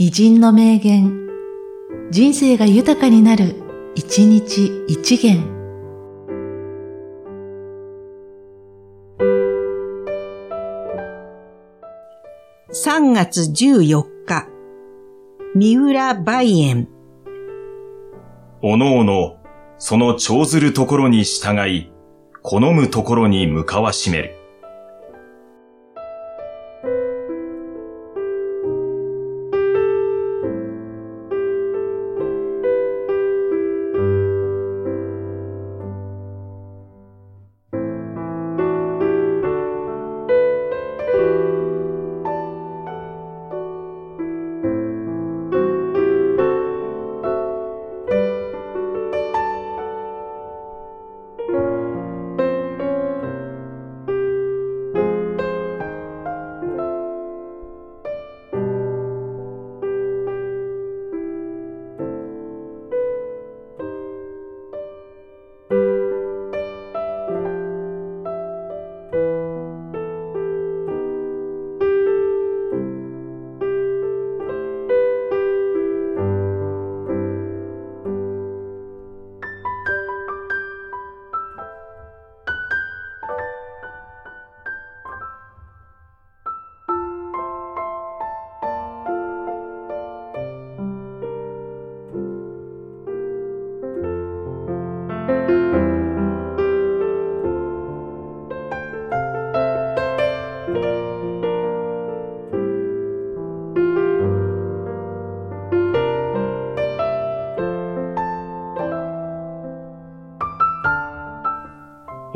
偉人の名言、人生が豊かになる、一日一元。3月14日、三浦梅園。おのおの、その長ずるところに従い、好むところに向かわしめる。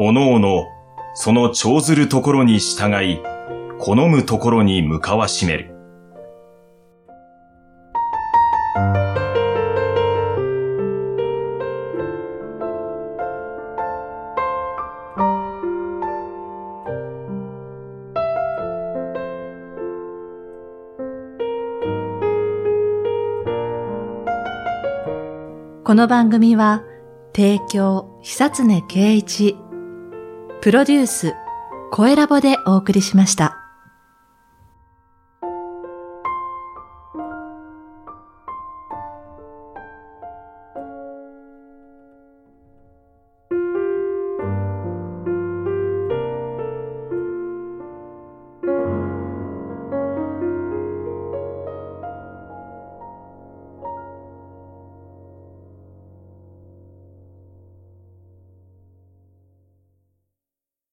おのおの、その長ずるところに従い、好むところに向かわしめる。この番組は、提供、久常圭一、プロデュース、声ラボでお送りしました。